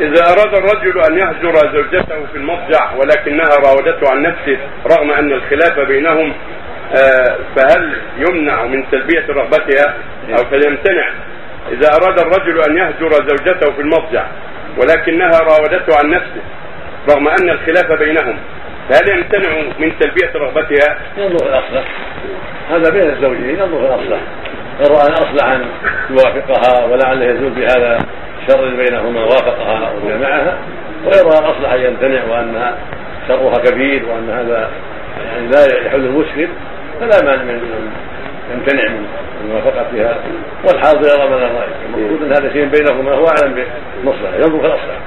إذا أراد الرجل أن يهجر زوجته في المضجع ولكنها راودته عن نفسه رغم أن الخلاف بينهم آه، فهل يمنع من تلبية رغبتها؟ أو فيمتنع إذا أراد الرجل أن يهجر زوجته في المضجع ولكنها راودته عن نفسه رغم أن الخلاف بينهم فهل يمتنع من تلبية رغبتها؟ ينظر الأصلح هذا بين الزوجين ينظر الأصلح إن رأى أصلح أن يوافقها ولعله يزول بهذا الشر بينهما وافقها وإن رأى أصلح أن يمتنع وأن شرها كبير وأن هذا يعني لا يحل المشكل فلا مانع من يمتنع من موافقتها والحاضر يرى من الرأي. المقصود أن هذا شيء بينهما هو أعلم بالمصلحة ينظر في الأصلح.